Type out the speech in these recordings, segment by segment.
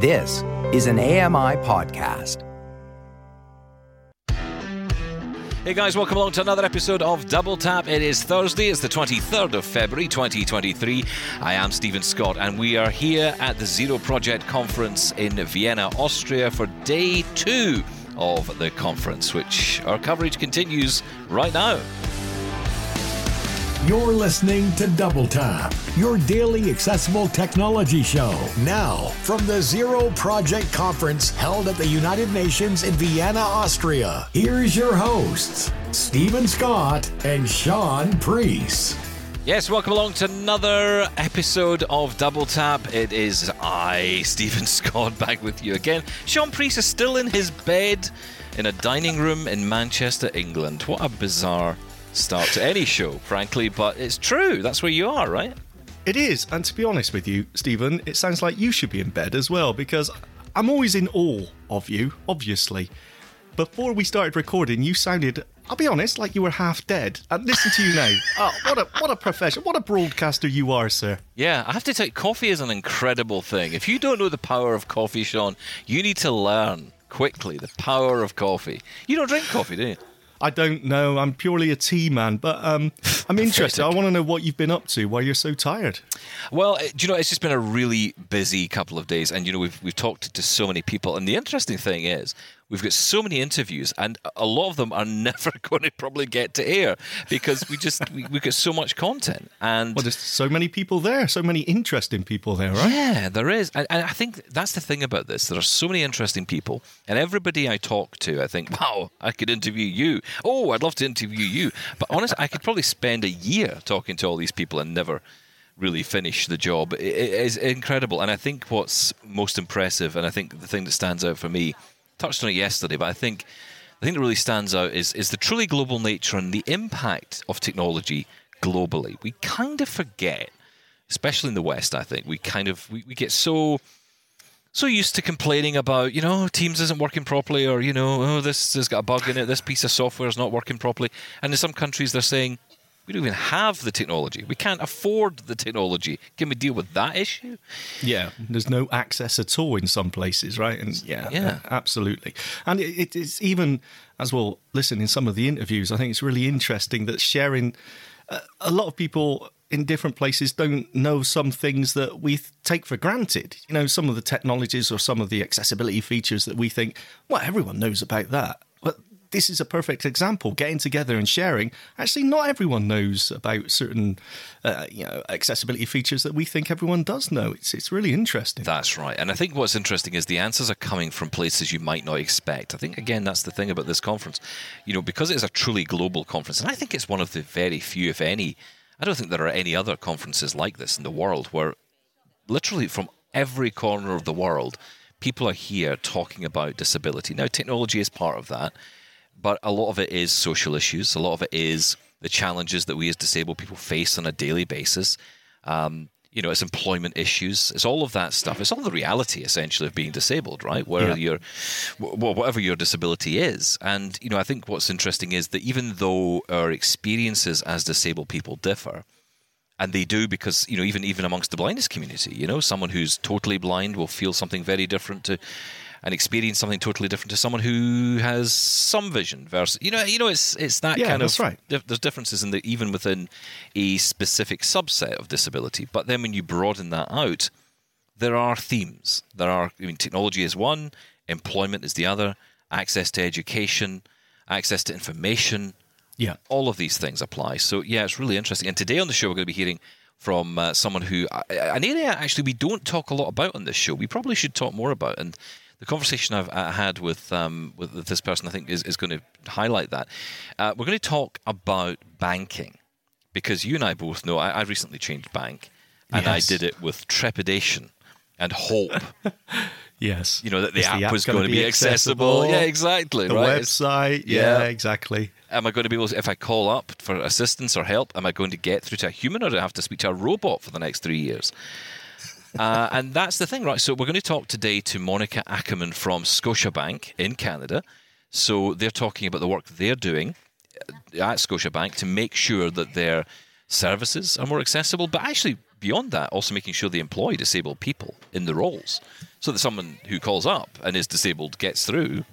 This is an AMI podcast. Hey guys, welcome along to another episode of Double Tap. It is Thursday, it's the 23rd of February 2023. I am Stephen Scott, and we are here at the Zero Project Conference in Vienna, Austria for day two of the conference, which our coverage continues right now. You're listening to Double Tap, your daily accessible technology show. Now, from the Zero Project Conference held at the United Nations in Vienna, Austria, here's your hosts, Stephen Scott and Sean Priest. Yes, welcome along to another episode of Double Tap. It is I, Stephen Scott, back with you again. Sean Priest is still in his bed in a dining room in Manchester, England. What a bizarre start to any show, frankly, but it's true. That's where you are, right? It is, and to be honest with you, Stephen, it sounds like you should be in bed as well because I'm always in awe of you, obviously. Before we started recording, you sounded, I'll be honest, like you were half dead. And listen to you now. Oh, what a what a professional, what a broadcaster you are, sir. Yeah, I have to tell you, coffee is an incredible thing. If you don't know the power of coffee, Sean, you need to learn quickly the power of coffee. You don't drink coffee, do you? I don't know. I'm purely a tea man, but um, I'm interested. I want to know what you've been up to. Why you're so tired? Well, uh, do you know, it's just been a really busy couple of days, and you know, we've we've talked to so many people, and the interesting thing is, we've got so many interviews, and a lot of them are never going to probably get to air because we just we, have got so much content, and well, there's so many people there, so many interesting people there, right? Yeah, there is, and, and I think that's the thing about this. There are so many interesting people, and everybody I talk to, I think, wow, I could interview you. Oh, I'd love to interview you, but honestly, I could probably spend a year talking to all these people and never really finish the job. It is incredible, and I think what's most impressive, and I think the thing that stands out for me touched on it yesterday, but I think the thing that really stands out is is the truly global nature and the impact of technology globally. We kind of forget, especially in the West. I think we kind of we, we get so so used to complaining about, you know, Teams isn't working properly, or you know, oh, this has got a bug in it, this piece of software is not working properly. And in some countries, they're saying, we don't even have the technology. We can't afford the technology. Can we deal with that issue? Yeah, there's no access at all in some places, right? And yeah, yeah, absolutely. And it, it's even as well. Listen, in some of the interviews, I think it's really interesting that sharing. Uh, a lot of people in different places don't know some things that we take for granted. You know, some of the technologies or some of the accessibility features that we think, well, everyone knows about that this is a perfect example getting together and sharing. Actually not everyone knows about certain uh, you know accessibility features that we think everyone does know. It's it's really interesting. That's right. And i think what's interesting is the answers are coming from places you might not expect. I think again that's the thing about this conference. You know because it's a truly global conference and i think it's one of the very few if any i don't think there are any other conferences like this in the world where literally from every corner of the world people are here talking about disability. Now technology is part of that but a lot of it is social issues. A lot of it is the challenges that we as disabled people face on a daily basis. Um, you know, it's employment issues. It's all of that stuff. It's all the reality, essentially, of being disabled, right? Where yeah. you're, whatever your disability is. And you know, I think what's interesting is that even though our experiences as disabled people differ, and they do because you know even even amongst the blindness community you know someone who's totally blind will feel something very different to and experience something totally different to someone who has some vision versus you know you know it's it's that yeah, kind of right. there's differences in the even within a specific subset of disability. But then when you broaden that out there are themes. There are I mean technology is one employment is the other access to education access to information. Yeah. All of these things apply. So yeah it's really interesting. And today on the show we're going to be hearing from uh, someone who an area actually we don't talk a lot about on this show. We probably should talk more about and the conversation I've uh, had with um, with this person, I think, is, is going to highlight that. Uh, we're going to talk about banking because you and I both know I, I recently changed bank, and yes. I did it with trepidation and hope. yes, you know that the, app, the app, was going to be accessible. accessible. Yeah, exactly. The right? website. Yeah, yeah, exactly. Am I going to be able to, if I call up for assistance or help, am I going to get through to a human or do I have to speak to a robot for the next three years? Uh, and that's the thing, right? So we're going to talk today to Monica Ackerman from Scotiabank in Canada. So they're talking about the work they're doing at Scotiabank to make sure that their services are more accessible, but actually beyond that, also making sure they employ disabled people in the roles, so that someone who calls up and is disabled gets through.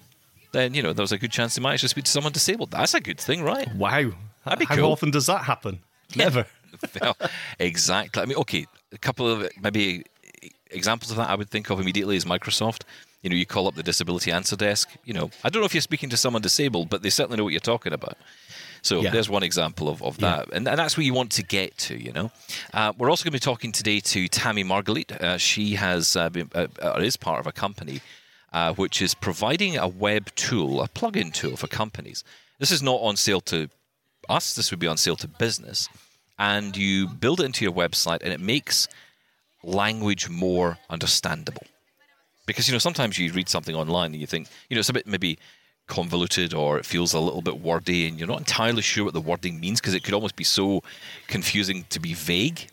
Then you know there's a good chance they might actually speak to someone disabled. That's a good thing, right? Wow, That'd be How cool. often does that happen? Never. well, exactly. I mean, okay, a couple of maybe examples of that I would think of immediately is Microsoft. You know, you call up the disability answer desk. You know, I don't know if you're speaking to someone disabled, but they certainly know what you're talking about. So Yeah. there's one example of, of that. And, and that's where you want to get to, you know. Uh, we're also going to be talking today to Tammy Margalit. Uh, she has uh, been, uh, uh, is part of a company uh, which is providing a web tool, a plug-in tool for companies. This is not on sale to us. This would be on sale to business. And you build it into your website and it makes language more understandable. Because, you know, sometimes you read something online and you think, you know, it's a bit maybe convoluted or it feels a little bit wordy and you're not entirely sure what the wording means because it could almost be so confusing to be vague.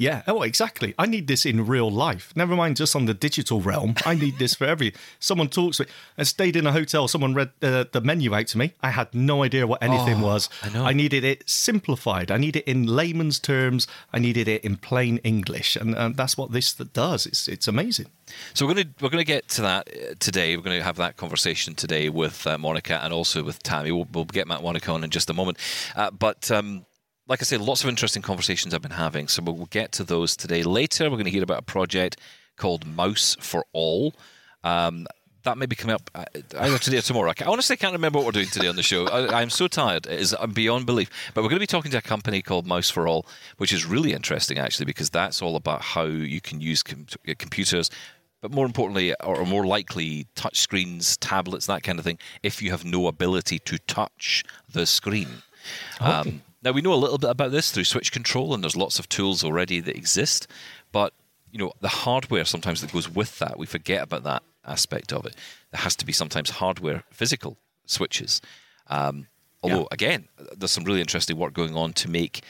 Yeah. Oh, exactly. I need this in real life. Never mind just on the digital realm. I need this for every. Someone talks to me. I stayed in a hotel. Someone read the, the menu out to me. I had no idea what anything Oh, was. I know. I needed it simplified. I need it in layman's terms. I needed it in plain English, and, and that's what this does. It's it's amazing. So we're going to we're to get to that uh, today. We're going to have that conversation today with uh, Monica and also with Tammy. We'll, we'll get Matt Monica on in just a moment. Uh, but um, like I said, lots of interesting conversations I've been having. So we'll get to those today. Later, we're going to hear about a project called Mouse for All. Um, that may be coming up uh, either today or tomorrow. I honestly can't remember what we're doing today on the show. I, I'm so tired; it is beyond belief. But we're going to be talking to a company called Mouse for All, which is really interesting actually, because that's all about how you can use com- computers, but more importantly, or or more likely, touch screens, tablets, that kind of thing, if you have no ability to touch the screen. Um, now we know a little bit about this through switch control, and there's lots of tools already that exist. But you know, the hardware sometimes that goes with that, we forget about that aspect of it. There has to be sometimes hardware, physical switches. Um, although, Yeah. again, there's some really interesting work going on to make,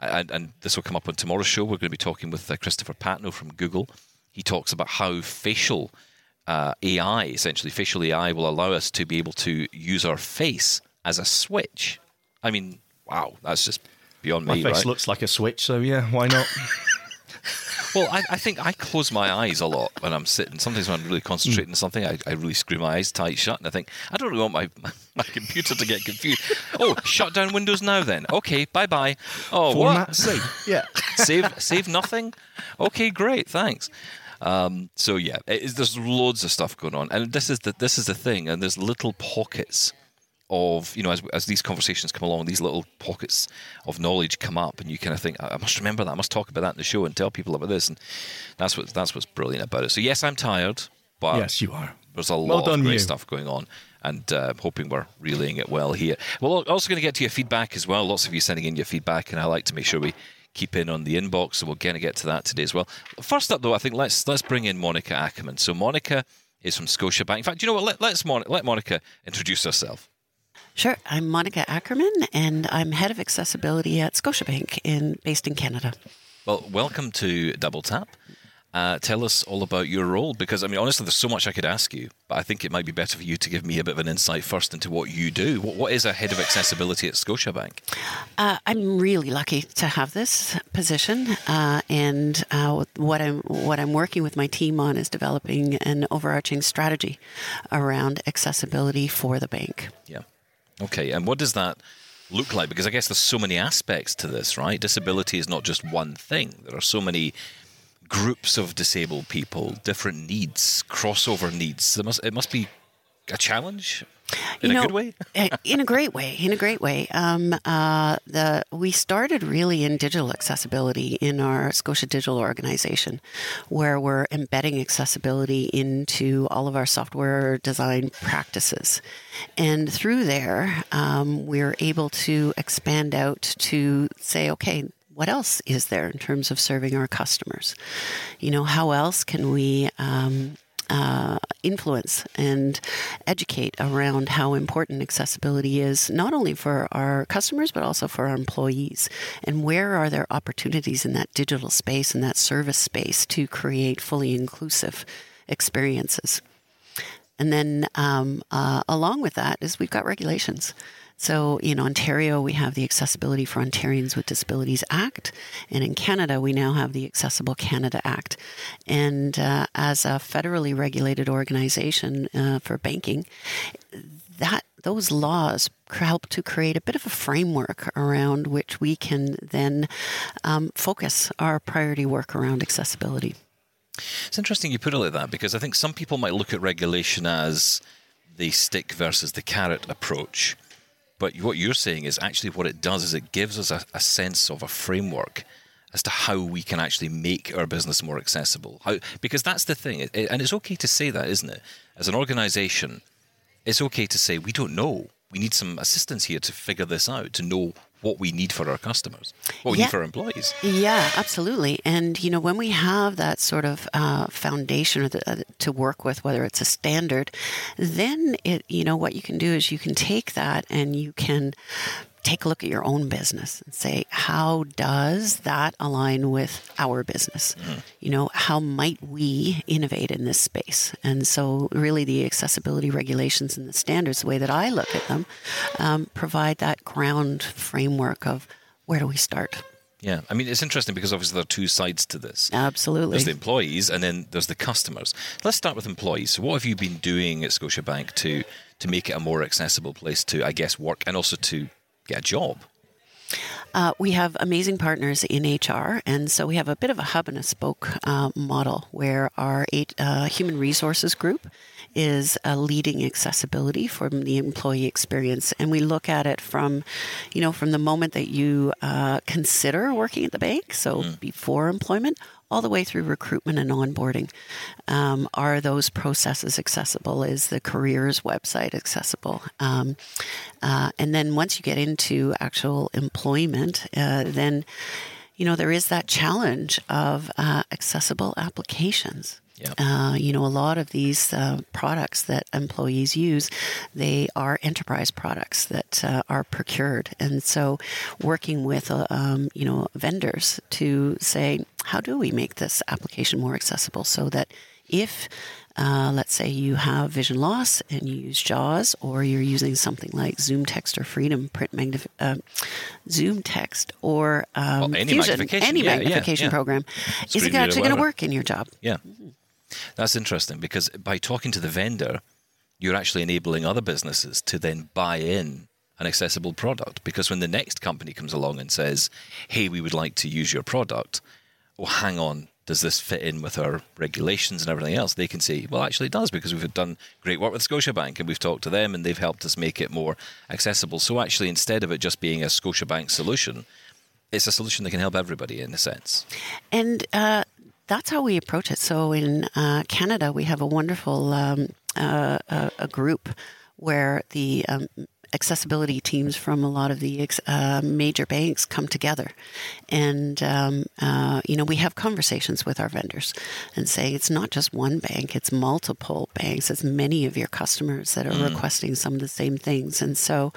and, and this will come up on tomorrow's show. We're going to be talking with uh, Christopher Patnoe from Google. He talks about how facial uh, AI, essentially facial AI, will allow us to be able to use our face as a switch. I mean, wow, that's just beyond My me, My face right? looks like a switch, so yeah, why not? Well, I, I think I close my eyes a lot when I'm sitting. Sometimes when I'm really concentrating on something, I, I really screw my eyes tight shut, and I think I don't really want my, my, my computer to get confused. Oh, shut down Windows now then. Okay, bye bye. Oh, Format what? save. Yeah. save save nothing. Okay, great, thanks. Um, so yeah, it is, there's loads of stuff going on, and this is the this is the thing, and there's little pockets of you know as as these conversations come along, these little pockets of knowledge come up, and you kind of think, I I must remember that, I must talk about that in the show and tell people about this, and that's what that's what's brilliant about it. So yes, I'm tired, but yes, you are. there's a Well lot of great you. stuff going on, and uh, I'm hoping we're relaying it well here. We're also going to get to your feedback as well. Lots of you sending in your feedback, and I like to make sure we keep in on the inbox. So we're going to get to that today as well. First up, though, I think let's let's bring in Monica Ackerman. So Monica is from Scotiabank. In fact, you know what? Let, let's Mon- let Monica introduce herself. Sure. I'm Monica Ackerman, and I'm head of accessibility at Scotiabank, in based in Canada. Well, welcome to Double Tap. Uh, tell us all about your role because, I mean, honestly, there's so much I could ask you, but I think it might be better for you to give me a bit of an insight first into what you do. What, what is a head of accessibility at Scotiabank? Uh, I'm really lucky to have this position, uh, and uh, what I'm what I'm working with my team on is developing an overarching strategy around accessibility for the bank. Yeah. Okay. And what does that look like? Because I guess there's so many aspects to this, right? Disability is not just one thing. There are so many groups of disabled people, different needs, crossover needs. There must, it must be a challenge in you know, a good way. uh, in a great way. In a great way. Um, uh, the we started really in digital accessibility in our Scotia Digital organization, where we're embedding accessibility into all of our software design practices, and through there, um, we're able to expand out to say, okay. What else is there in terms of serving our customers? You know, how else can we um, uh, influence and educate around how important accessibility is, not only for our customers, but also for our employees. And where are there opportunities in that digital space and that service space to create fully inclusive experiences? And then, um, uh, along with that, is we've got regulations So in Ontario, we have the Accessibility for Ontarians with Disabilities Act, and in Canada, we now have the Accessible Canada Act. And uh, as a federally regulated organization uh, for banking, that those laws help to create a bit of a framework around which we can then um, focus our priority work around accessibility. It's interesting you put it like that because I think some people might look at regulation as the stick versus the carrot approach. But what you're saying is actually what it does is it gives us a, a sense of a framework as to how we can actually make our business more accessible. How, because that's the thing, and it's okay to say that, isn't it? As an organization, it's okay to say we don't know. We need some assistance here to figure this out, to know what we need for our customers, what we yeah. need for our employees. Yeah, absolutely. And you know, when we have that sort of uh, foundation uh, to work with, whether it's a standard, then it, you know, what you can do is you can take that and you can take a look at your own business and say, how does that align with our business? Mm-hmm. You know, how might we innovate in this space? And so, really, the accessibility regulations and the standards, the way that I look at them, um, provide that ground framework of where do we start? Yeah, I mean, it's interesting because obviously there are two sides to this. Absolutely. There's the employees and then there's the customers. Let's start with employees. So, what have you been doing at Scotiabank to to make it a more accessible place to, I guess, work and also to get a job? Uh, we have amazing partners in HR, and so we have a bit of a hub and a spoke uh, model where our eight, uh, human resources group is leading accessibility from the employee experience, and we look at it from, you know, from the moment that you uh, consider working at the bank, so mm. before employment, all the way through recruitment and onboarding. Um, are those processes accessible? Is the careers website accessible? Um, uh, and then once you get into actual employment, uh, then you know there is that challenge of uh, accessible applications. Yep. Uh, you know, a lot of these uh, products that employees use, they are enterprise products that uh, are procured, and so working with uh, um, you know vendors to say how do we make this application more accessible so that if uh, let's say you have vision loss and you use JAWS, or you're using something like Zoom Text or Freedom Print Magnif- uh, Zoom Text or um, well, any Fusion, magnification, any yeah, magnification yeah, yeah. program, is it actually going to work in your job? Yeah. Mm-hmm. That's interesting because by talking to the vendor, you're actually enabling other businesses to then buy in an accessible product. Because when the next company comes along and says, hey, we would like to use your product, oh, hang on, does this fit in with our regulations and everything else? They can say, well, actually, it does because we've done great work with Scotiabank and we've talked to them and they've helped us make it more accessible. So, actually, instead of it just being a Scotiabank solution, it's a solution that can help everybody in a sense. And uh, that's how we approach it. So in uh, Canada, we have a wonderful um, uh, a, a, group where the um, accessibility teams from a lot of the uh, major banks come together, and um, uh, you know we have conversations with our vendors and say it's not just one bank; it's multiple banks. It's many of your customers that are mm. requesting some of the same things, and so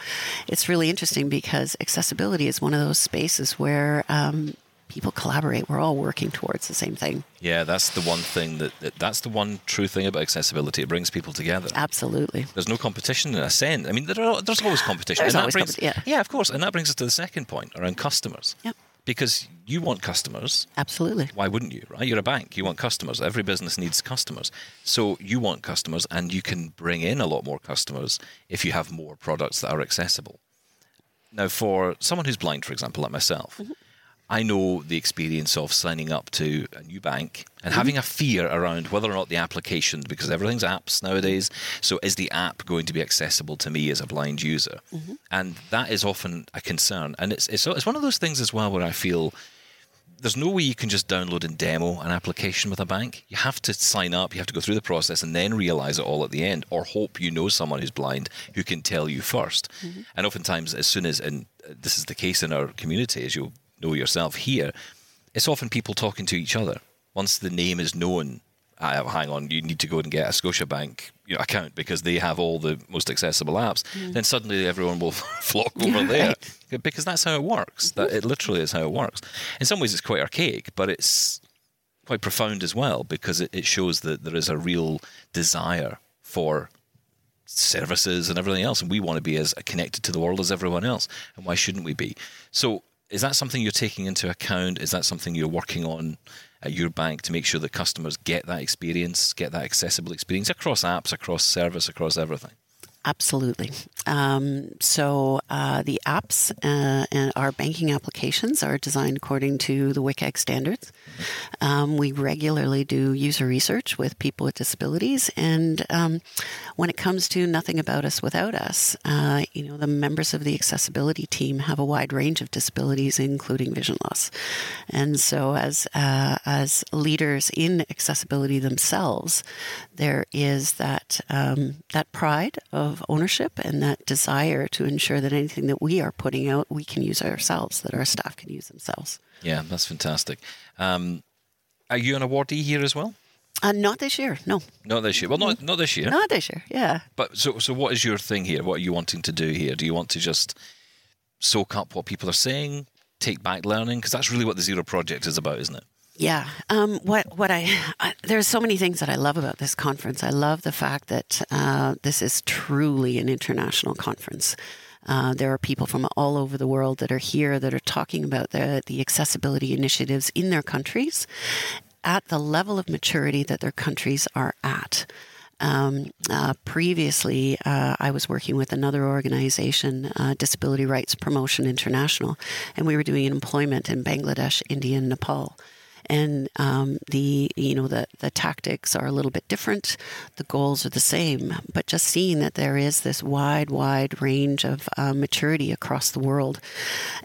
it's really interesting because accessibility is one of those spaces where um, people collaborate. We're all working towards the same thing. Yeah, that's the one thing that, that, that's the one true thing about accessibility. It brings people together. Absolutely. There's no competition in a sense. I mean, there are, there's always competition. there's always brings, yeah. yeah, of course. And that brings us to the second point around customers. Yep. Because you want customers. Absolutely. Why wouldn't you, right? You're a bank. You want customers. Every business needs customers. So you want customers, and you can bring in a lot more customers if you have more products that are accessible. Now, for someone who's blind, for example, like myself, mm-hmm I know the experience of signing up to a new bank and having a fear around whether or not the application, because everything's apps nowadays, so is the app going to be accessible to me as a blind user? Mm-hmm. And that is often a concern. And it's, it's, it's one of those things as well where I feel there's no way you can just download and demo an application with a bank. You have to sign up, you have to go through the process and then realize it all at the end, or hope you know someone who's blind who can tell you 1st mm-hmm. And oftentimes, as soon as, and this is the case in our community, as you'll know yourself here, it's often people talking to each other. Once the name is known, uh, hang on, you need to go and get a Scotiabank you know, account because they have all the most accessible apps. Mm. Then suddenly everyone will flock over there because that's how it works. That it literally is how it works. In some ways, it's quite archaic, but it's quite profound as well because it, it shows that there is a real desire for services and everything else, and we want to be as connected to the world as everyone else. And why shouldn't we be? So, is that something you're taking into account? Is that something you're working on at your bank to make sure that customers get that experience, get that accessible experience across apps, across service, across everything? Absolutely. Um, so uh, the apps uh, and our banking applications are designed according to the WCAG standards. Um, we regularly do user research with people with disabilities, and um, when it comes to nothing about us without us, uh, you know, the members of the accessibility team have a wide range of disabilities, including vision loss, and so as uh, as leaders in accessibility themselves, there is that um, that pride of of ownership and that desire to ensure that anything that we are putting out, we can use ourselves, that our staff can use themselves. Yeah, that's fantastic. Um, are you an awardee here as well? Uh, not this year, no. Not this year. Well, not not this year. Not this year. Yeah. But so so, what is your thing here? What are you wanting to do here? Do you want to just soak up what people are saying, take back learning? Because that's really what the Zero Project is about, isn't it? Yeah. Um, what what I, I, there's so many things that I love about this conference. I love the fact that uh, this is truly an international conference. Uh, there are people from all over the world that are here that are talking about the the accessibility initiatives in their countries at the level of maturity that their countries are at. Um, uh, previously, uh, I was working with another organization, uh, Disability Rights Promotion International, and we were doing employment in Bangladesh, India, and Nepal and um, the you know the the tactics are a little bit different. The goals are the same, but just seeing that there is this wide, wide range of uh, maturity across the world,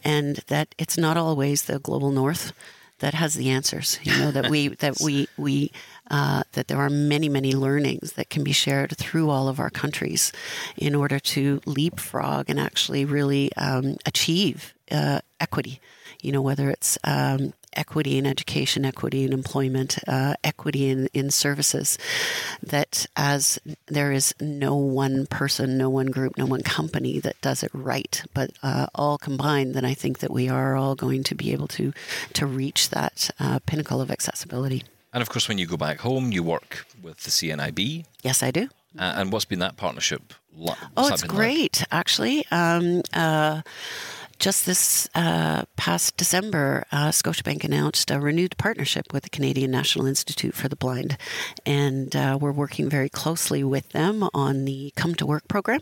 and that it's not always the global north that has the answers. You know that we that we we. Uh, that there are many, many learnings that can be shared through all of our countries in order to leapfrog and actually really um, achieve uh, equity. You know, whether it's um, equity in education, equity in employment, uh, equity in, in services. That as there is no one person, no one group, no one company that does it right, but uh, all combined, then I think that we are all going to be able to to reach that uh, pinnacle of accessibility. And of course, when you go back home, you work with the CNIB. Yes, I do. Uh, and what's been that partnership? What's oh, it's great, like? actually. Um, uh, just this uh, past December, uh, Scotiabank announced a renewed partnership with the Canadian National Institute for the Blind. And uh, we're working very closely with them on the Come to Work program.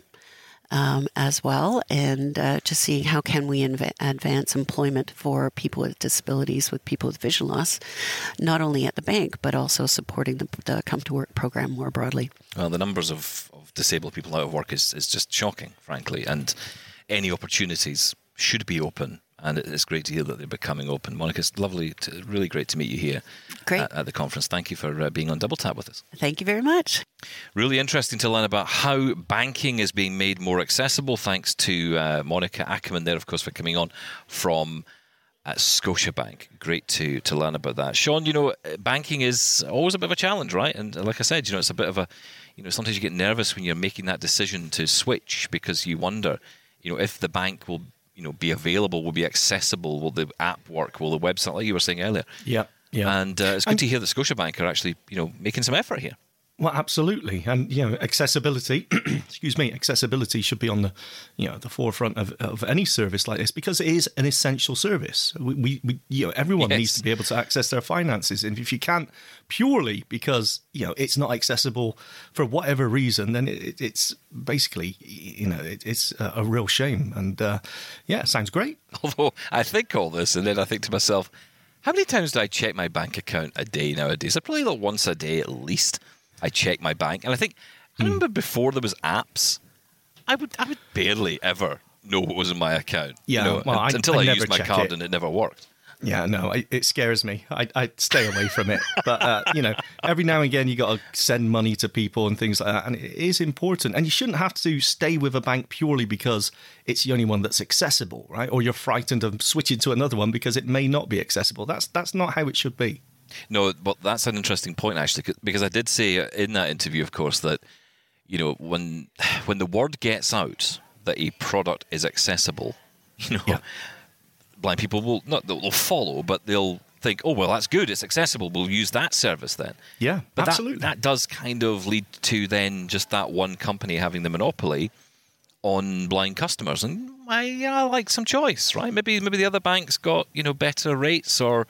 Um, as well, and uh, just seeing how can we inv- advance employment for people with disabilities, with people with vision loss, not only at the bank but also supporting the, the Come to Work program more broadly. Well, the numbers of, of disabled people out of work is, is just shocking, frankly, and any opportunities should be open. And it's great to hear that they're becoming open. Monica, it's lovely, to, really great to meet you here great. At, at the conference. Thank you for uh, being on Double Tap with us. Thank you very much. Really interesting to learn about how banking is being made more accessible. Thanks to uh, Monica Ackerman there, of course, for coming on from at Scotiabank. Great to to learn about that. Sean, you know, banking is always a bit of a challenge, right? And like I said, you know, it's a bit of a, you know, sometimes you get nervous when you're making that decision to switch because you wonder, you know, if the bank will you know be available, will be accessible, will the app work, will the website, like you were saying earlier. Yeah, yeah. And uh, it's good and, to hear that Scotiabank are actually you know making some effort here. Well, absolutely, and you know, accessibility. excuse me, accessibility should be on the, you know, the forefront of, of any service like this because it is an essential service. We, we, we you know, everyone yes. needs to be able to access their finances, and if you can't purely because you know it's not accessible for whatever reason, then it, it's basically, you know, it, it's a, real shame. And uh, yeah, sounds great. Although I think all this, and then I think to myself, how many times do I check my bank account a day nowadays? I probably like once a day at least. I check my bank, and I think I hmm. remember before there was apps, I would I would barely ever know what was in my account. Yeah, you know, well, I, until I, I used my card it. and it never worked. Yeah, no, it, it scares me. I, I stay away from it. But uh, you know, every now and again, you got to send money to people and things like that, and it is important. And you shouldn't have to stay with a bank purely because it's the only one that's accessible, right? Or you're frightened of switching to another one because it may not be accessible. That's that's not how it should be. No, but that's an interesting point actually, because I did say in that interview, of course, that you know when when the word gets out that a product is accessible, you know, yeah. blind people will not they'll follow, but they'll think, oh well, that's good. It's accessible. We'll use that service then. Yeah, but absolutely. That, that does kind of lead to then just that one company having the monopoly on blind customers, and I, I like some choice, right? Maybe maybe the other banks got you know better rates or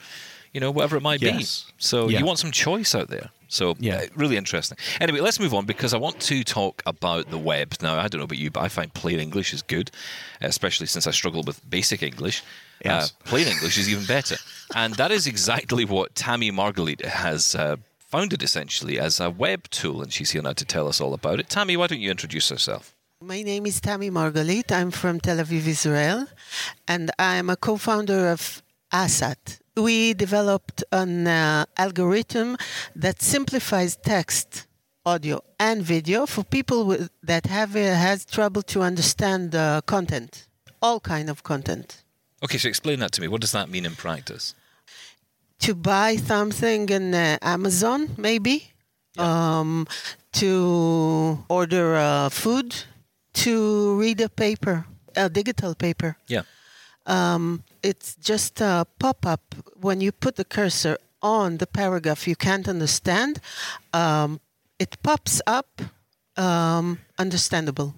you know whatever it might Yes. be. So Yeah. you want some choice out there. So Yeah. uh, really interesting. Anyway, let's move on because I want to talk about the web. Now I don't know about you, but I find plain English is good, especially since I struggle with basic English. Yes. Uh, plain English is even better, and that is exactly what Tammy Margalit has. Uh, Founded essentially as a web tool, and she's here now to tell us all about it. Tammy, why don't you introduce yourself? My name is Tammy Margalit. I'm from Tel Aviv, Israel, and I'm a co founder of ASAT. We developed an uh, algorithm that simplifies text, audio, and video for people with, that have uh, has trouble to understand uh, content, all kind of content. Okay, so explain that to me. What does that mean in practice? to buy something in uh, Amazon, maybe, um, to order uh, food, to read a paper, a digital paper. Yeah. Um, it's just a pop up when you put the cursor on the paragraph you can't understand. Um, it pops up um, understandable.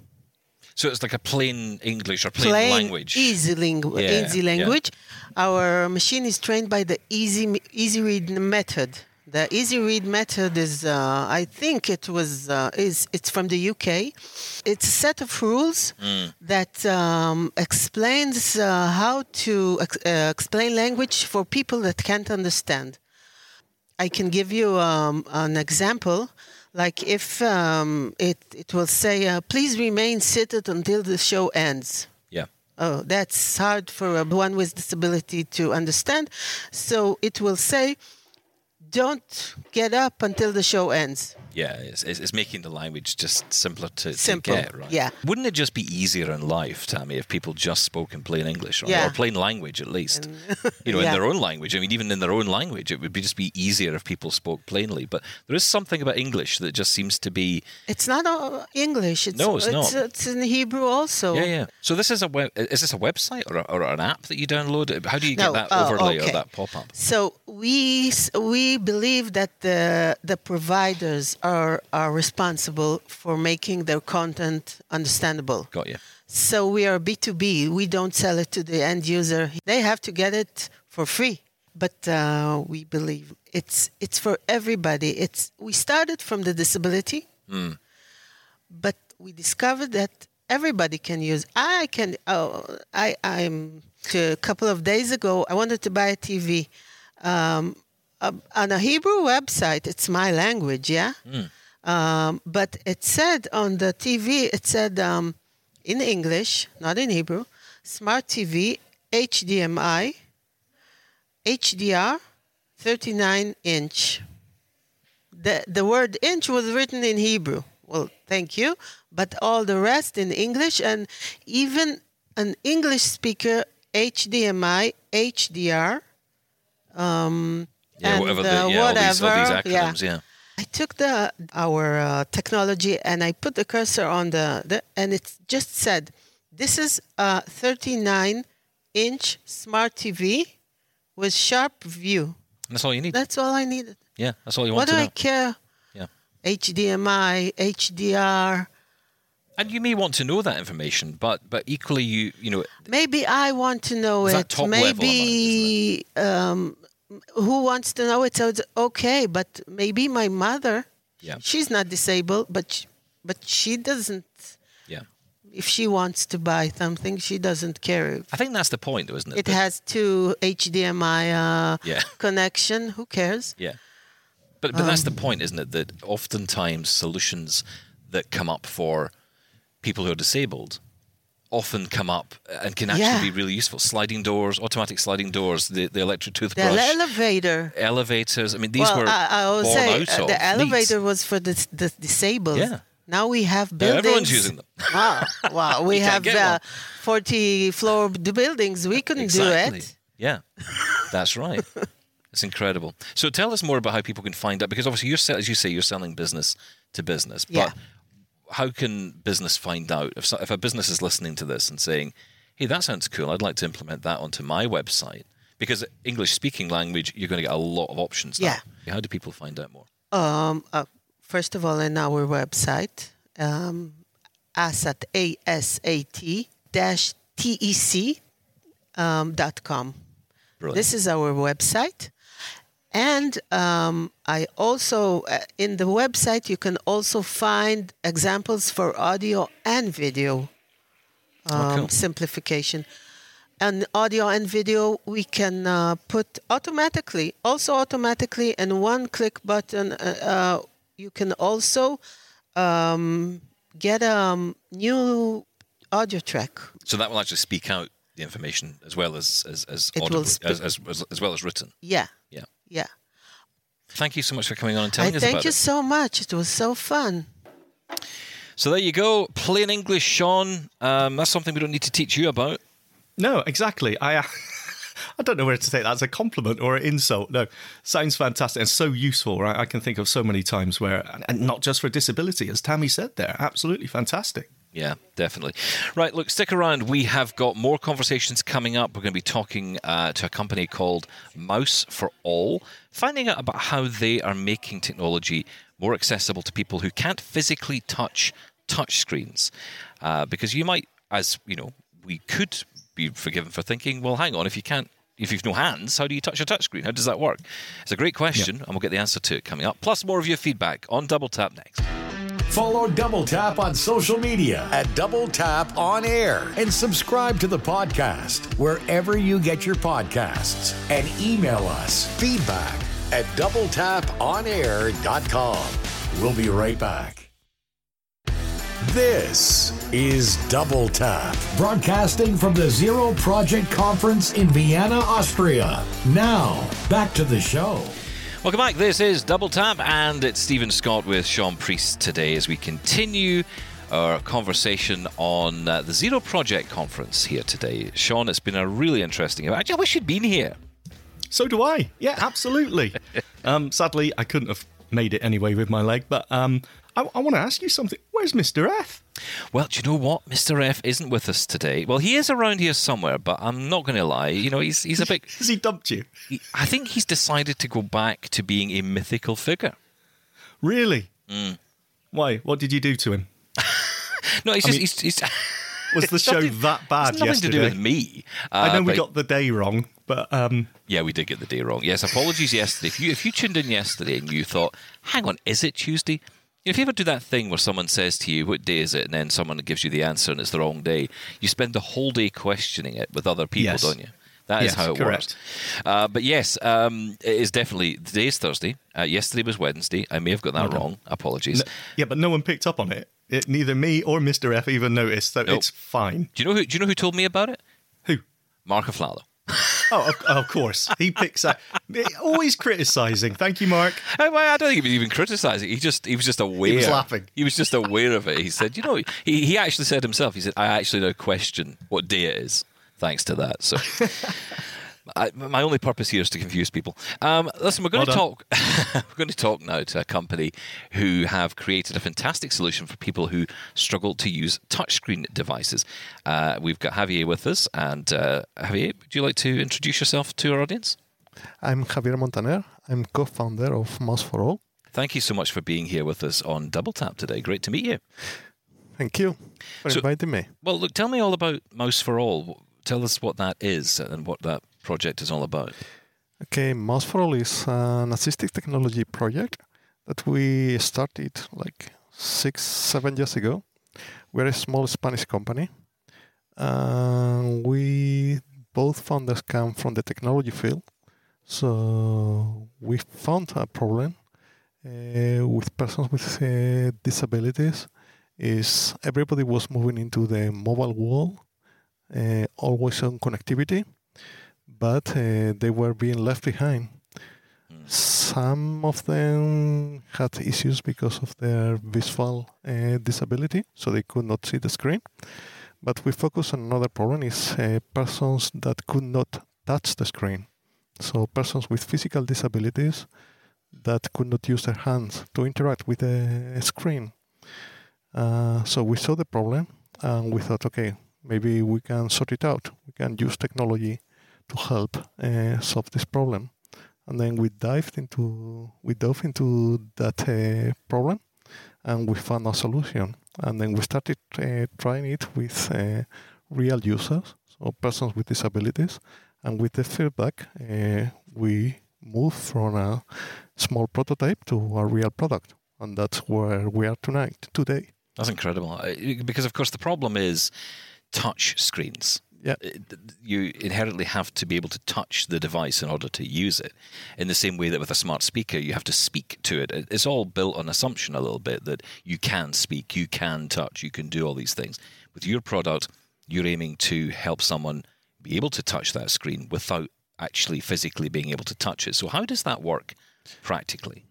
So it's like a plain English or plain, language. easy, lingu- Yeah, easy yeah. language. Our machine is trained by the easy easy read method. The easy read method is, uh, I think it was, uh, is it's from the UK. It's a set of rules Mm. that um, explains uh, how to ex- uh, explain language for people that can't understand. I can give you um, an example. Like if um, it, it will say, uh, please remain seated until the show ends. Yeah. Oh, that's hard for a one with disability to understand. So it will say, don't get up until the show ends. Yeah, it's, it's, it's making the language just simpler to, to get, right? yeah. Wouldn't it just be easier in life, Tammy, if people just spoke in plain English, right? Yeah. or plain language at least? you know, in their own language. I mean, even in their own language, it would be just be easier if people spoke plainly. But there is something about English that just seems to be It's not uh, English. It's, No, it's it's, not. It's in Hebrew also. yeah, yeah. So this is a web. Is this a website or, a, or an app that you download? How do you get No, that oh, overlay or okay. that pop up? So we we believe that the the providers are are responsible for making their content understandable. Got you. So we are B2B. We don't sell it to the end user. They have to get it for free. But uh, we believe it's it's for everybody. It's we started from the disability, but we discovered that everybody can use. I can. Oh, I I'm a couple of days ago. I wanted to buy a TV. Um, uh, on a Hebrew website, it's my language, yeah. Um, but it said on the TV, it said um, in English, not in Hebrew, smart TV, HDMI, HDR, 39 inch. The, the word inch was written in Hebrew. Well, thank you. But all the rest in English, and even an English speaker, HDMI, HDR, um, Yeah, and whatever, the, uh, yeah, all these, all these whatever, yeah. yeah. I took the our uh, technology and I put the cursor on the, the and it just said, "This is a 39 inch smart TV with sharp view." And that's all you need. That's all I needed. yeah, that's all you want. What do to I care? Yeah. HDMI, HDR. And you may want to know that information, but but equally, you you know, Maybe I want to know it. level amount, maybe um, who wants to know it? So it's okay, but maybe my mother. Yeah. She's not disabled, but sh- but she doesn't. yeah. If she wants to buy something, she doesn't care. I think that's the point, though, isn't it? It That- has two HDMI uh, Yeah. connection. Who cares? Yeah. But but that's the Um, point, isn't it? That oftentimes solutions that come up for people who are disabled often come up and can actually Yeah. be really useful. Sliding doors, automatic sliding doors, the, the electric toothbrush, The elevator. elevators. I mean, these well, were I, I say out uh, of the needs. elevator was for the, the disabled. Yeah. Now we have Now buildings. everyone's using them. Wow, wow. We have uh, 40 floor buildings. We couldn't Exactly. do it. Yeah, that's right. It's incredible. So tell us more about how people can find out, because obviously you're, as you say, you're selling business to business. But Yeah. How can business find out if if a business is listening to this and saying, "Hey, that sounds cool. I'd like to implement that onto my website." Because English speaking language, you're going to get a lot of options. Yeah. Now. How do people find out more? Um, uh, first of all, in our website, um, ASAT, A-S-A-T dash T-E-C um, dot com. Brilliant. This is our website. And um, I also, uh, in the website, you can also find examples for audio and video um, cool. simplification. And audio and video, we can uh, put automatically, also automatically, and one click button. Uh, uh, you can also um, get a um, new audio track. So that will actually speak out the information as well as as as, audible, as, as, as, as well as written. Yeah, Yeah. Yeah. Thank you so much for coming on and I telling us thank about you it. so much. It was so fun. So there you go, plain English, Sean. Um, that's something we don't need to teach you about. No, exactly. I I don't know where to take that as a compliment or an insult. No, sounds fantastic and so useful. Right, I can think of so many times where, and not just for disability, as Tammy said there, absolutely fantastic. Yeah, definitely. Right, look, stick around. We have got more conversations coming up. We're going to be talking uh, to a company called Mouse for All, finding out about how they are making technology more accessible to people who can't physically touch touch screens. Uh, because you might, as you know, we could be forgiven for thinking, well, hang on, if you can't. If you've no hands, how do you touch a touchscreen? How does that work? It's a great question, and we'll get the answer to it coming up. Plus, more of your feedback on Double Tap next. Follow Double Tap on social media at Double Tap On Air and subscribe to the podcast wherever you get your podcasts and email us feedback at doubletaponair.com. We'll be right back. This is Double Tap, broadcasting from the Zero Project Conference in Vienna, Austria. Now, back to the show. Welcome back. This is Double Tap, and it's Stephen Scott with Sean Priest today as we continue our conversation on uh, the Zero Project Conference here today. Sean, it's been a really interesting event. Actually, I wish you'd been here. So do I. Yeah, absolutely. um, sadly, I couldn't have made it anyway with my leg, but um, I, I want to ask you something. Where's Mr. F? Well, do you know what? Mr. F isn't with us today. Well, he is around here somewhere, but I'm not going to lie. You know, he's he's a bit. Has he dumped you? he- I think he's decided to go back to being a mythical figure. Really? Why? What did you do to him? No, he's I just mean, he's, he's Was the show nothing- that bad it's nothing yesterday? to do with me. I know Uh, we got the day wrong, but um, Yeah, we did get the day wrong. Yes, apologies yesterday. If you if you tuned in yesterday and you thought, "Hang on, is it Tuesday?" If you ever do that thing where someone says to you, "What day is it?" and then someone gives you the answer and it's the wrong day, you spend the whole day questioning it with other people, Yes. don't you? That is Yes, how it correct. works. Uh, but yes, um, it is definitely today is Thursday. Uh, yesterday was Wednesday. I may have got that wrong. Apologies. n- yeah, but no one picked up on it. it. Neither me or Mr. F even noticed, so Nope. it's fine. Do you know who? Do you know who told me about it? Who? Mark Aflalo. Oh, of, of course. He picks up. Always criticising. Thank you, Mark. Uh, I, I don't think he was even criticising. He just he was just aware. He was laughing. He was just aware of it. He said, you know, he, he actually said himself. He said, I actually now question what day it is, thanks to that. So. I, my only purpose here is to confuse people. Um, listen, we're going Well to talk. we're going to talk now to a company who have created a fantastic solution for people who struggle to use touchscreen devices. Uh, we've got Javier with us, and uh, Javier, would you like to introduce yourself to our audience? I'm Javier Montaner. I'm co-founder of Mouse for All. Thank you so much for being here with us on Double Tap today. Great to meet you. Thank you for So- inviting me. Well, look, tell me all about Mouse for All. Tell us what that is and what that project is all about. Okay, Mouse is an assistive technology project that we started like six, seven years ago. We're a small Spanish company. We both founders come from the technology field. So we found a problem uh, with persons with uh, disabilities is everybody was moving into the mobile world, uh, always on connectivity, but uh, they were being left behind. Some of them had issues because of their visual uh, disability, so they could not see the screen. But we focus on another problem: is uh, persons that could not touch the screen. So persons with physical disabilities that could not use their hands to interact with the screen. Uh, so we saw the problem and we thought, okay, maybe we can sort it out. We can use technology to help uh, solve this problem. And then we dived into we dove into that uh, problem, and we found a solution. And then we started uh, trying it with real users, so persons with disabilities. And with the feedback, we moved from a small prototype to a real product, and that's where we are tonight today. That's incredible. Because of course the problem is touch screens. Yeah. You inherently have to be able to touch the device in order to use it. In the same way that with a smart speaker, you have to speak to it. It's all built on assumption a little bit that you can speak, you can touch, you can do all these things. With your product, you're aiming to help someone be able to touch that screen without actually physically being able to touch it. So, how does that work practically?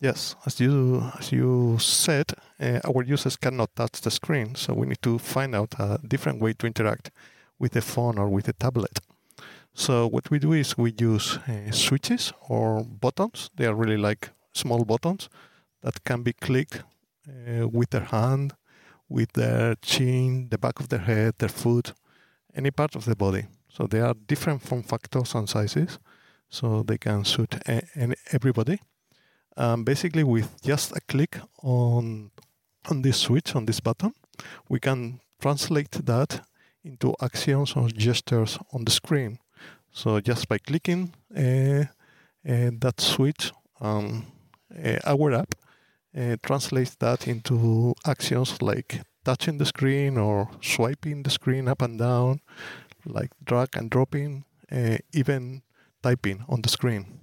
Yes, as you as you said, uh, our users cannot touch the screen, so we need to find out a different way to interact with the phone or with the tablet. So what we do is we use uh, switches or buttons. They are really like small buttons that can be clicked uh, with their hand, with their chin, the back of their head, their foot, any part of the body. So they are different form factors and sizes, so they can suit a- everybody. Um, basically, with just a click on on this switch on this button, we can translate that into actions or gestures on the screen. So just by clicking uh, uh, that switch on uh, our app, uh, translates that into actions like touching the screen or swiping the screen up and down, like drag and dropping, uh, even typing on the screen.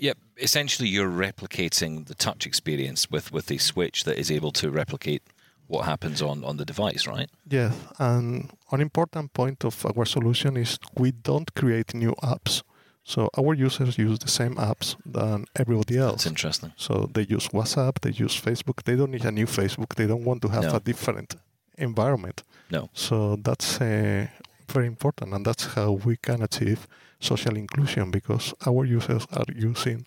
Yep. Essentially, you're replicating the touch experience with, with a switch that is able to replicate what happens on, on the device, right? Yes. And an important point of our solution is we don't create new apps. So our users use the same apps than everybody else. That's interesting. So they use WhatsApp, they use Facebook. They don't need a new Facebook. They don't want to have No. a different environment. No. So that's uh, very important, and that's how we can achieve social inclusion because our users are using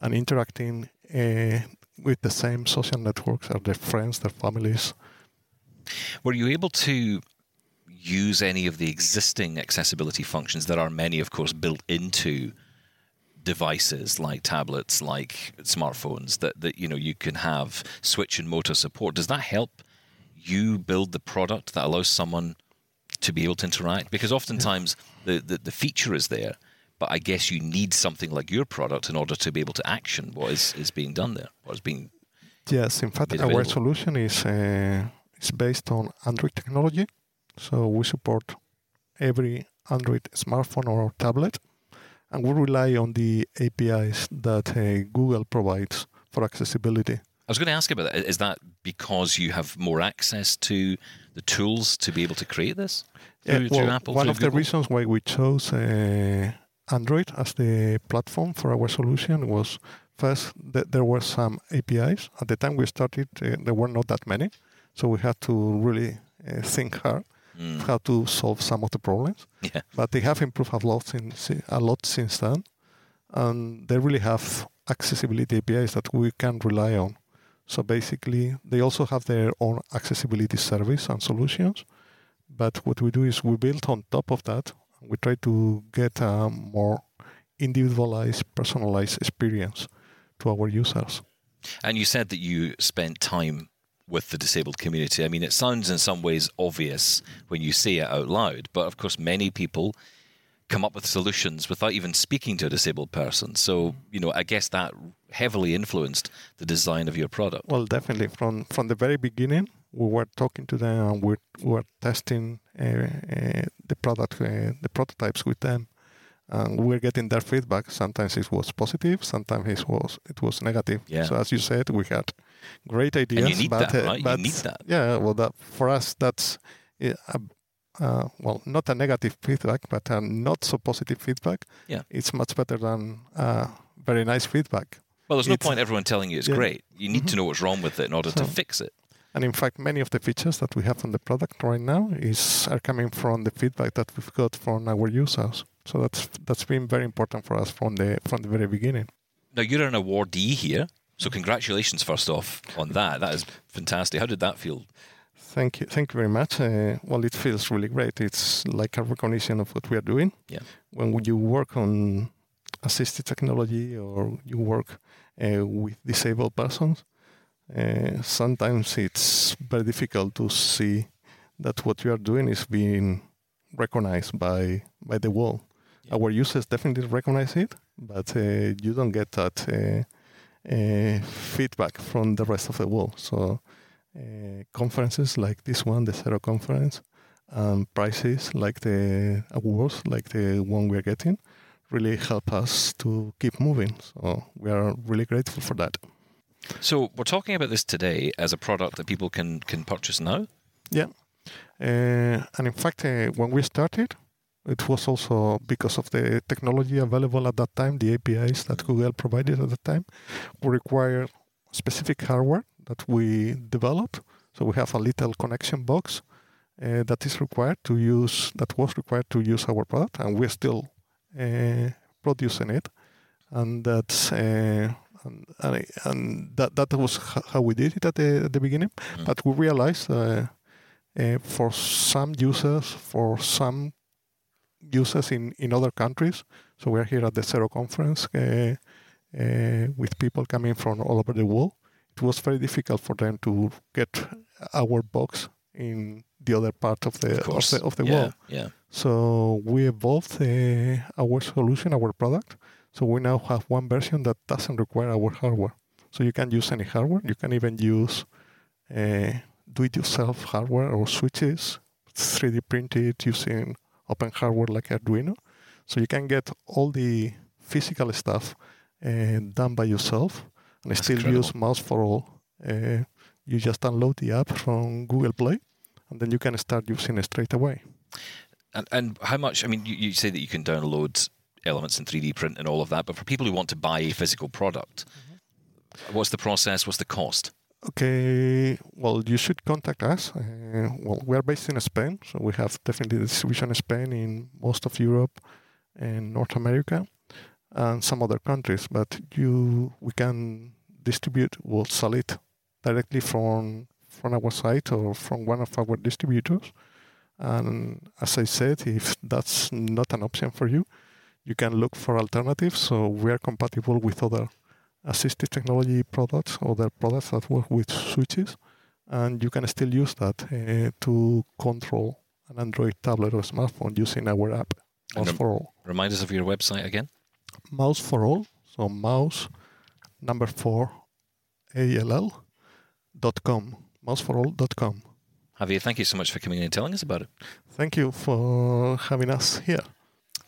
and interacting uh, with the same social networks as their friends, their families. Were you able to use any of the existing accessibility functions? There are many, of course, built into devices like tablets, like smartphones that, that you know you can have switch and motor support. Does that help you build the product that allows someone to be able to interact? Because oftentimes the, the, the feature is there, but I guess you need something like your product in order to be able to action what is, is being done there, what is being Yes, in fact, our solution is uh, is based on Android technology. So we support every Android smartphone or tablet, and we rely on the APIs that uh, Google provides for accessibility. I was going to ask about that. Is that because you have more access to the tools to be able to create this through, Yeah, through well, Apple? one through of the reasons why we chose uh, Android as the platform for our solution was first that there were some APIs. At the time we started, uh, there were not that many, so we had to really uh, think hard Mm. how to solve some of the problems. Yeah. But they have improved a lot since a lot since then, and they really have accessibility APIs that we can rely on. So basically, they also have their own accessibility service and solutions. But what we do is we build on top of that. We try to get a more individualized, personalized experience to our users. And you said that you spent time with the disabled community. I mean, it sounds in some ways obvious when you say it out loud, but of course, many people come up with solutions without even speaking to a disabled person. So, you know, I guess that heavily influenced the design of your product. Well, definitely from from the very beginning, we were talking to them and we we were testing uh, uh, the product, uh, the prototypes with them, and we were getting their feedback. Sometimes it was positive, sometimes it was it was negative. Yeah. So as you said, we had great ideas. need but, that, uh, right? You but need that. Yeah. Well, that for us, that's. a uh, well, not a negative feedback, but a not so positive feedback. Yeah. It's much better than uh, very nice feedback. Well, there's no It's- point everyone telling you it's yeah. great. You need to know what's wrong with it in order to fix it. And in fact, many of the features that we have on the product right now is are coming from the feedback that we've got from our users. So that's that's been very important for us from the from the very beginning. Now, you're an awardee here. So, congratulations, first off, on that. That is fantastic. How did that feel? Thank you, thank you very much. Uh, well, it feels really great. It's like a recognition of what we are doing. Yeah. When you work on assistive technology or you work uh, with disabled persons, uh, sometimes it's very difficult to see that what you are doing is being recognized by by the world. Yeah. Our users definitely recognize it, but uh, you don't get that uh, uh, feedback from the rest of the world. So uh, conferences like this one, the Zero Conference, and prizes like the awards, like the one we're getting, really help us to keep moving. So we are really grateful for that. So we're talking about this today as a product that people can can purchase now. Yeah, uh, and in fact, uh, when we started, it was also because of the technology available at that time, the APIs that Google provided at the time, we require specific hardware that we developed. So we have a little connection box uh, that is required to use, that was required to use our product, and we're still producing it. And that's uh, and, and, and, that that was how we did it at the, at the beginning. Mm. But we realized uh, uh, for some users, for some users in, in other countries. So we're here at the Zero conference uh, uh, with people coming from all over the world. It was very difficult for them to get our box in the other part of the of, of the, of the yeah, world. Yeah. So we evolved uh, our solution, our product. So we now have one version that doesn't require our hardware. So you can use any hardware. You can even use uh, do-it-yourself hardware or switches, 3D printed using open hardware like Arduino. So you can get all the physical stuff uh, done by yourself and That's still incredible. use Mouse for All. Uh, you just download the app from Google Play, and then you can start using it straight away. And, and how much? I mean, you, you say that you can download elements in 3D print and all of that, but for people who want to buy a physical product, mm-hmm. what's the process? What's the cost? Okay, well, you should contact us. Uh, well, we are based in Spain, so we have definitely distribution in Spain, in most of Europe and North America, and some other countries. But you, we can distribute, we'll sell it directly from from our site or from one of our distributors. And as I said, if that's not an option for you, you can look for alternatives. So we are compatible with other assistive technology products, other products that work with switches, and you can still use that uh, to control an Android tablet or smartphone using our app, Mouse for All. Remind us of your website again. Mouse for All, so mouse number four all dot com, mouseforall.com. Javier, thank you so much for coming in and telling us about it. Thank you for having us here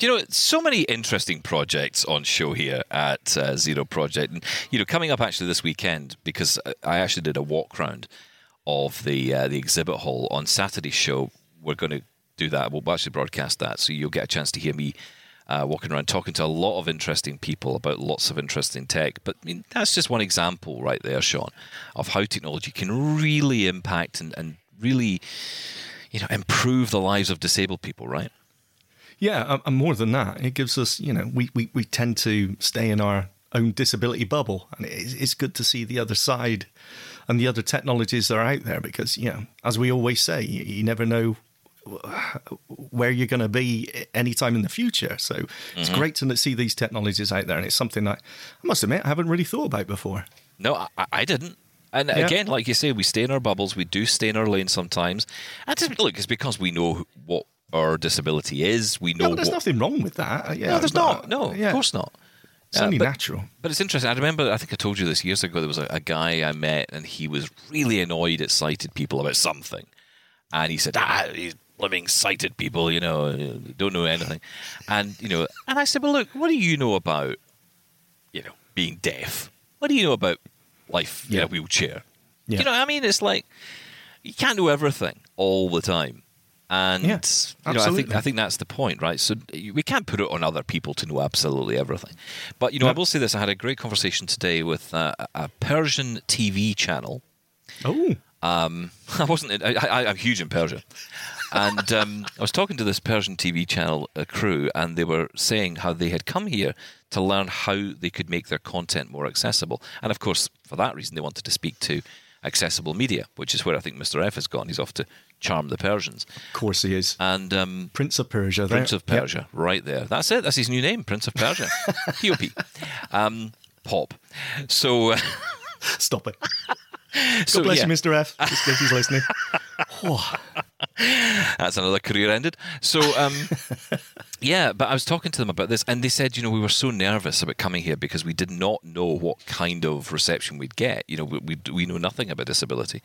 you know, so many interesting projects on show here at uh, Zero Project, and you know, coming up actually this weekend because I actually did a walk round of the uh, the exhibit hall on Saturday's show. We're going to do that. We'll actually broadcast that, so you'll get a chance to hear me uh, walking around talking to a lot of interesting people about lots of interesting tech. But I mean, that's just one example right there, Sean, of how technology can really impact and, and really, you know, improve the lives of disabled people. Right. Yeah, and more than that, it gives us, you know, we, we, we tend to stay in our own disability bubble, and it's, good to see the other side and the other technologies that are out there because, you know, as we always say, you never know where you're going to be anytime in the future. So mm-hmm. it's great to see these technologies out there, and it's something that I must admit I haven't really thought about before. No, I, I didn't. And yeah. again, like you say, we stay in our bubbles. We do stay in our lane sometimes. And just, look, it's because we know what our disability is. We know. Yeah, there's what... nothing wrong with that. Uh, yeah, no, there's not. No, yeah. of course not. It's uh, only but, natural. But it's interesting. I remember, I think I told you this years ago. There was a, a, guy I met, and he was really annoyed at sighted people about something. And he said, "Ah, living sighted people, you know, don't know anything." And you know, and I said, "Well, look, what do you know about, you know, being deaf? What do you know about life yeah. in a wheelchair? Yeah. You know, I mean, it's like you can't do everything all the time." And yeah, you know, I think I think that's the point, right? So we can't put it on other people to know absolutely everything. But you know, I will say this: I had a great conversation today with uh, a Persian TV channel. Oh, um, I wasn't. I, am huge in Persia, and um, I was talking to this Persian TV channel uh, crew, and they were saying how they had come here to learn how they could make their content more accessible, and of course, for that reason, they wanted to speak to accessible media, which is where I think Mr. F has gone. He's off to charm the Persians. Of course he is. And um, Prince of Persia. Prince there. of Persia, yep. right there. That's it. That's his new name, Prince of Persia. POP. Um, pop. So. Stop it. God so, bless yeah. you, Mr. F. Just in case he's listening. That's another career ended. So, um, yeah, but I was talking to them about this, and they said, you know, we were so nervous about coming here because we did not know what kind of reception we'd get. You know, we, we, we know nothing about disability.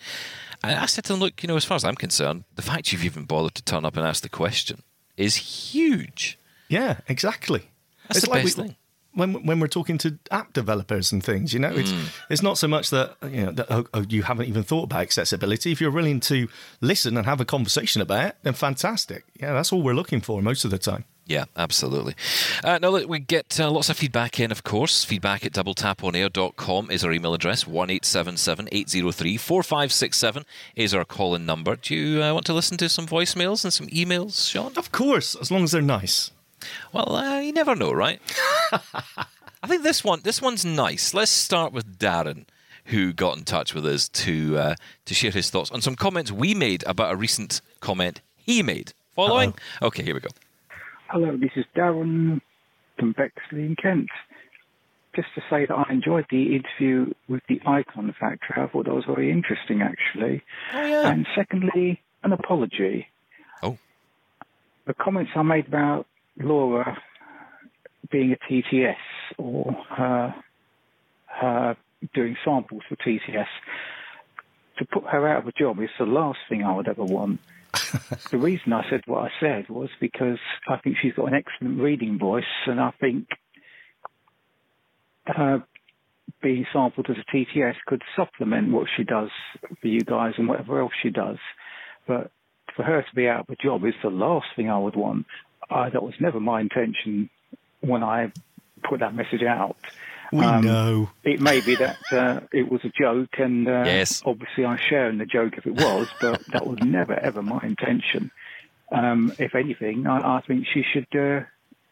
And I said to them, look, you know, as far as I'm concerned, the fact you've even bothered to turn up and ask the question is huge. Yeah, exactly. That's it's the like best we, thing when when we're talking to app developers and things, you know, it's mm. it's not so much that you know that oh, oh, you haven't even thought about accessibility. If you're willing to listen and have a conversation about it, then fantastic. Yeah, that's all we're looking for most of the time. Yeah, absolutely. Uh, now, look, we get uh, lots of feedback in, of course. Feedback at doubletaponair.com is our email address. 1 803 4567 is our call in number. Do you uh, want to listen to some voicemails and some emails, Sean? Of course, as long as they're nice. Well, uh, you never know, right? I think this one, this one's nice. Let's start with Darren, who got in touch with us to uh, to share his thoughts on some comments we made about a recent comment he made. Following? Hello. Okay, here we go. Hello, this is Darren from Bexley in Kent. Just to say that I enjoyed the interview with the Icon Factory. I thought that was very interesting, actually. Oh, yeah. And secondly, an apology. Oh. The comments I made about Laura being a TTS or her, her doing samples for TTS, to put her out of a job is the last thing I would ever want. the reason I said what I said was because I think she's got an excellent reading voice, and I think her being sampled as a TTS could supplement what she does for you guys and whatever else she does. But for her to be out of a job is the last thing I would want. I, that was never my intention when I put that message out. We um, know. It may be that uh, it was a joke, and uh, yes. obviously I share in the joke if it was, but that was never ever my intention. Um, if anything, I, I, think she should uh,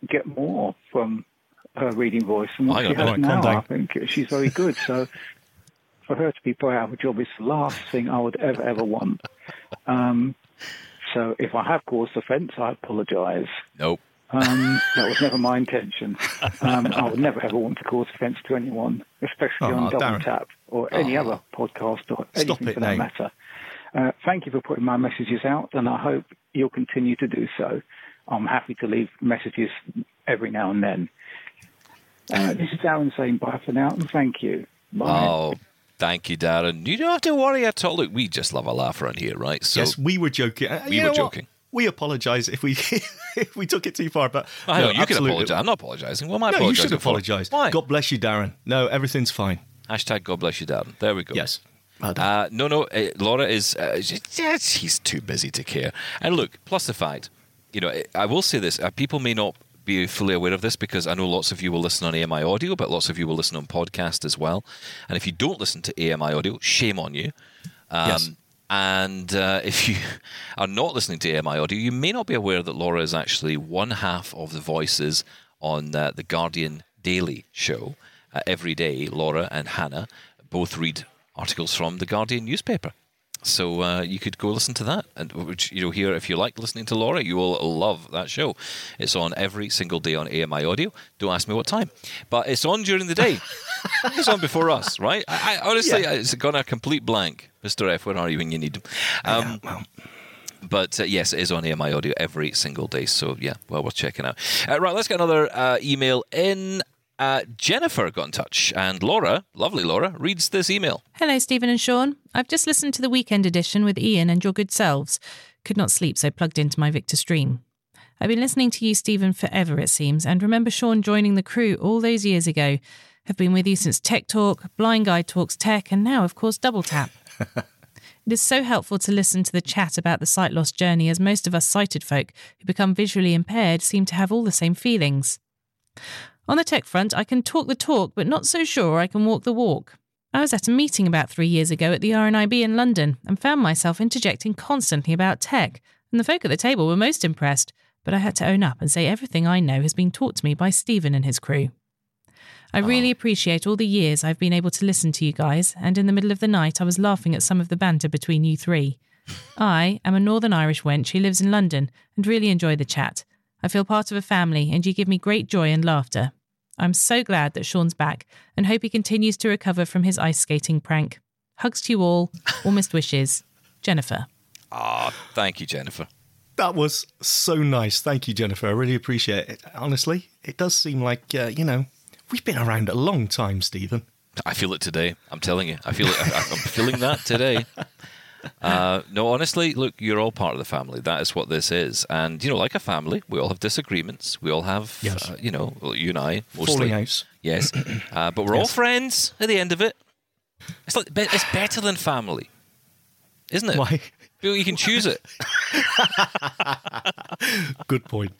get more from her reading voice and what she has now. I think she's very good. So for her to be put out of a job is the last thing I would ever ever want. Um, so if I have caused offence, I apologise. Nope. Um, that was never my intention. Um, I would never ever want to cause offence to anyone, especially oh, on Double Darren. Tap or any oh. other podcast or anything it, for that matter. Uh, thank you for putting my messages out, and I hope you'll continue to do so. I'm happy to leave messages every now and then. Uh, this is Darren saying bye for now, and thank you. Bye. Oh, Thank you, Darren. You don't have to worry at all. Look, we just love a laugh around here, right? So yes, we were joking. Uh, we were joking. What? We apologise if we if we took it too far, but I know no, you can apologise. I'm not apologising. Well, my no, you should apologise. Why? God bless you, Darren. No, everything's fine. Hashtag God bless you, Darren. There we go. Yes. Uh, no, no. Uh, Laura is. Uh, she's too busy to care. And look, plus the fact, you know, I will say this: uh, people may not be fully aware of this because I know lots of you will listen on AMI audio, but lots of you will listen on podcast as well. And if you don't listen to AMI audio, shame on you. Um, yes. And uh, if you are not listening to AMI audio, you may not be aware that Laura is actually one half of the voices on uh, the Guardian Daily show. Uh, every day, Laura and Hannah both read articles from the Guardian newspaper. So uh, you could go listen to that, and which you know here if you like listening to Laura, you will love that show. It's on every single day on AMI Audio. Don't ask me what time, but it's on during the day. it's on before us, right? I, I honestly, yeah. it's gone a complete blank. Mister F, where are you when you need him? Um, yeah, well. But uh, yes, it is on AMI Audio every single day. So yeah, well worth checking out. Uh, right, let's get another uh, email in. Uh, Jennifer got in touch, and Laura, lovely Laura, reads this email. Hello, Stephen and Sean. I've just listened to the weekend edition with Ian and your good selves. Could not sleep, so plugged into my Victor stream. I've been listening to you, Stephen, forever, it seems, and remember Sean joining the crew all those years ago. Have been with you since Tech Talk, Blind Guy Talks Tech, and now, of course, Double Tap. it is so helpful to listen to the chat about the sight loss journey, as most of us sighted folk who become visually impaired seem to have all the same feelings. On the tech front, I can talk the talk, but not so sure I can walk the walk. I was at a meeting about three years ago at the RNIB in London and found myself interjecting constantly about tech, and the folk at the table were most impressed, but I had to own up and say everything I know has been taught to me by Stephen and his crew. I oh. really appreciate all the years I've been able to listen to you guys, and in the middle of the night, I was laughing at some of the banter between you three. I am a Northern Irish wench who lives in London and really enjoy the chat. I feel part of a family, and you give me great joy and laughter. I'm so glad that Sean's back and hope he continues to recover from his ice skating prank. Hugs to you all. Warmest wishes. Jennifer. Ah, oh, thank you, Jennifer. That was so nice. Thank you, Jennifer. I really appreciate it. Honestly, it does seem like, uh, you know, we've been around a long time, Stephen. I feel it today. I'm telling you. I feel it. I'm feeling that today. Uh, no, honestly, look, you're all part of the family. That is what this is. And, you know, like a family, we all have disagreements. We all have, yes. uh, you know, well, you and I mostly. Falling outs. Yes. Uh, but we're yes. all friends at the end of it. It's, like, it's better than family, isn't it? Why? You can choose it. Good point.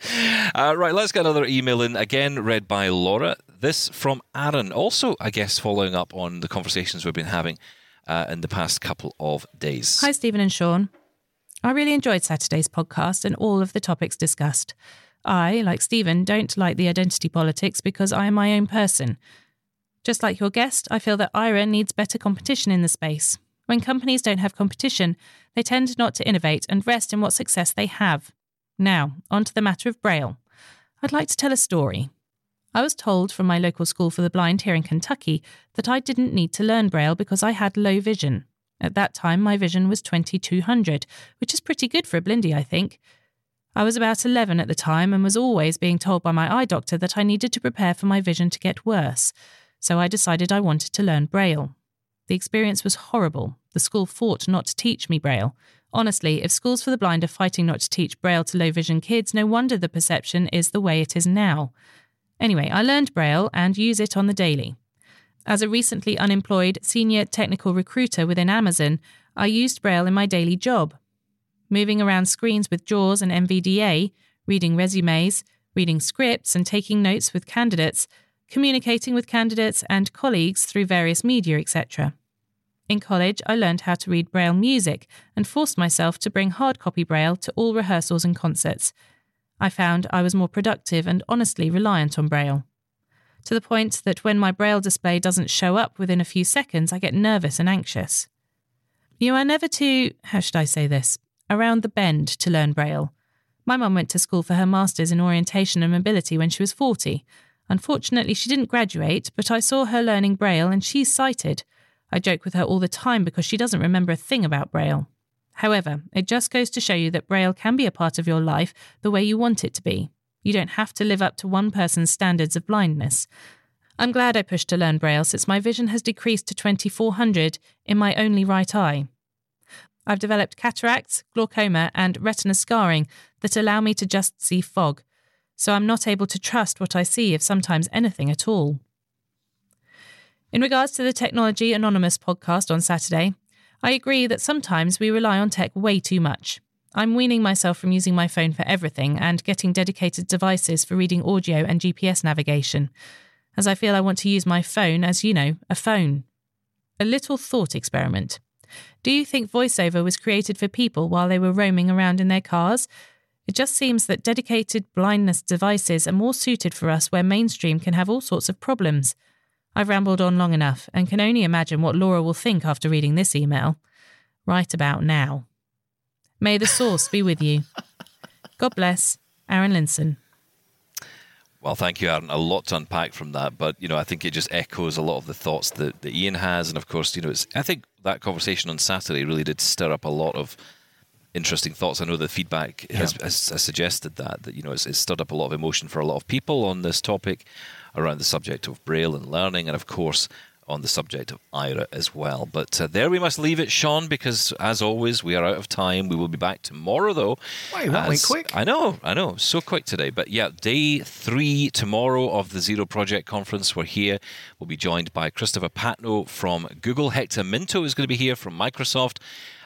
Uh, right, let's get another email in. Again, read by Laura. This from Aaron. Also, I guess, following up on the conversations we've been having uh, in the past couple of days. Hi, Stephen and Sean. I really enjoyed Saturday's podcast and all of the topics discussed. I, like Stephen, don't like the identity politics because I am my own person. Just like your guest, I feel that Aira needs better competition in the space. When companies don't have competition, they tend not to innovate and rest in what success they have. Now, on to the matter of Braille. I'd like to tell a story. I was told from my local school for the blind here in Kentucky that I didn't need to learn Braille because I had low vision. At that time, my vision was 2200, which is pretty good for a blindy, I think. I was about 11 at the time and was always being told by my eye doctor that I needed to prepare for my vision to get worse, so I decided I wanted to learn Braille. The experience was horrible. The school fought not to teach me Braille. Honestly, if schools for the blind are fighting not to teach Braille to low vision kids, no wonder the perception is the way it is now. Anyway, I learned Braille and use it on the daily. As a recently unemployed senior technical recruiter within Amazon, I used Braille in my daily job. Moving around screens with JAWS and NVDA, reading resumes, reading scripts, and taking notes with candidates, communicating with candidates and colleagues through various media, etc. In college, I learned how to read Braille music and forced myself to bring hard copy Braille to all rehearsals and concerts, I found I was more productive and honestly reliant on Braille. To the point that when my Braille display doesn't show up within a few seconds, I get nervous and anxious. You are never too, how should I say this, around the bend to learn Braille. My mum went to school for her master's in orientation and mobility when she was 40. Unfortunately, she didn't graduate, but I saw her learning Braille and she's sighted. I joke with her all the time because she doesn't remember a thing about Braille. However, it just goes to show you that Braille can be a part of your life the way you want it to be. You don't have to live up to one person's standards of blindness. I'm glad I pushed to learn Braille since my vision has decreased to 2400 in my only right eye. I've developed cataracts, glaucoma, and retina scarring that allow me to just see fog, so I'm not able to trust what I see, if sometimes anything at all. In regards to the Technology Anonymous podcast on Saturday, I agree that sometimes we rely on tech way too much. I'm weaning myself from using my phone for everything and getting dedicated devices for reading audio and GPS navigation, as I feel I want to use my phone as, you know, a phone. A little thought experiment. Do you think VoiceOver was created for people while they were roaming around in their cars? It just seems that dedicated blindness devices are more suited for us where mainstream can have all sorts of problems. I've rambled on long enough and can only imagine what Laura will think after reading this email. Right about now. May the source be with you. God bless, Aaron Linson. Well, thank you, Aaron. A lot to unpack from that, but you know, I think it just echoes a lot of the thoughts that, that Ian has, and of course, you know, it's. I think that conversation on Saturday really did stir up a lot of interesting thoughts. I know the feedback yeah. has, has, has, suggested that that you know it's, it's stirred up a lot of emotion for a lot of people on this topic around the subject of Braille and learning, and of course on the subject of Aira as well. But uh, there we must leave it, Sean, because as always, we are out of time. We will be back tomorrow, though. Wow, that went quick. I know, I know, so quick today. But yeah, day three tomorrow of the Zero Project Conference. We're here. We'll be joined by Christopher Patnoe from Google. Hector Minto is going to be here from Microsoft.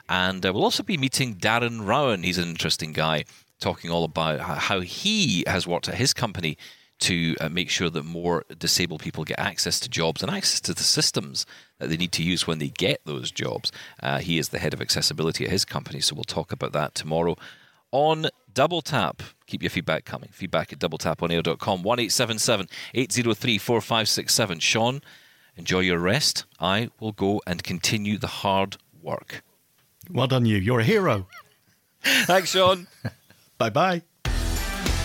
And uh, we'll also be meeting Darren Rowan. He's an interesting guy, talking all about how he has worked at his company to uh, make sure that more disabled people get access to jobs and access to the systems that they need to use when they get those jobs. Uh, he is the head of accessibility at his company, so we'll talk about that tomorrow on Double Tap. Keep your feedback coming. Feedback at doubletaponair.com. 1877 803 4567. Sean, enjoy your rest. I will go and continue the hard work. Well done, you. You're a hero. Thanks, Sean. bye bye.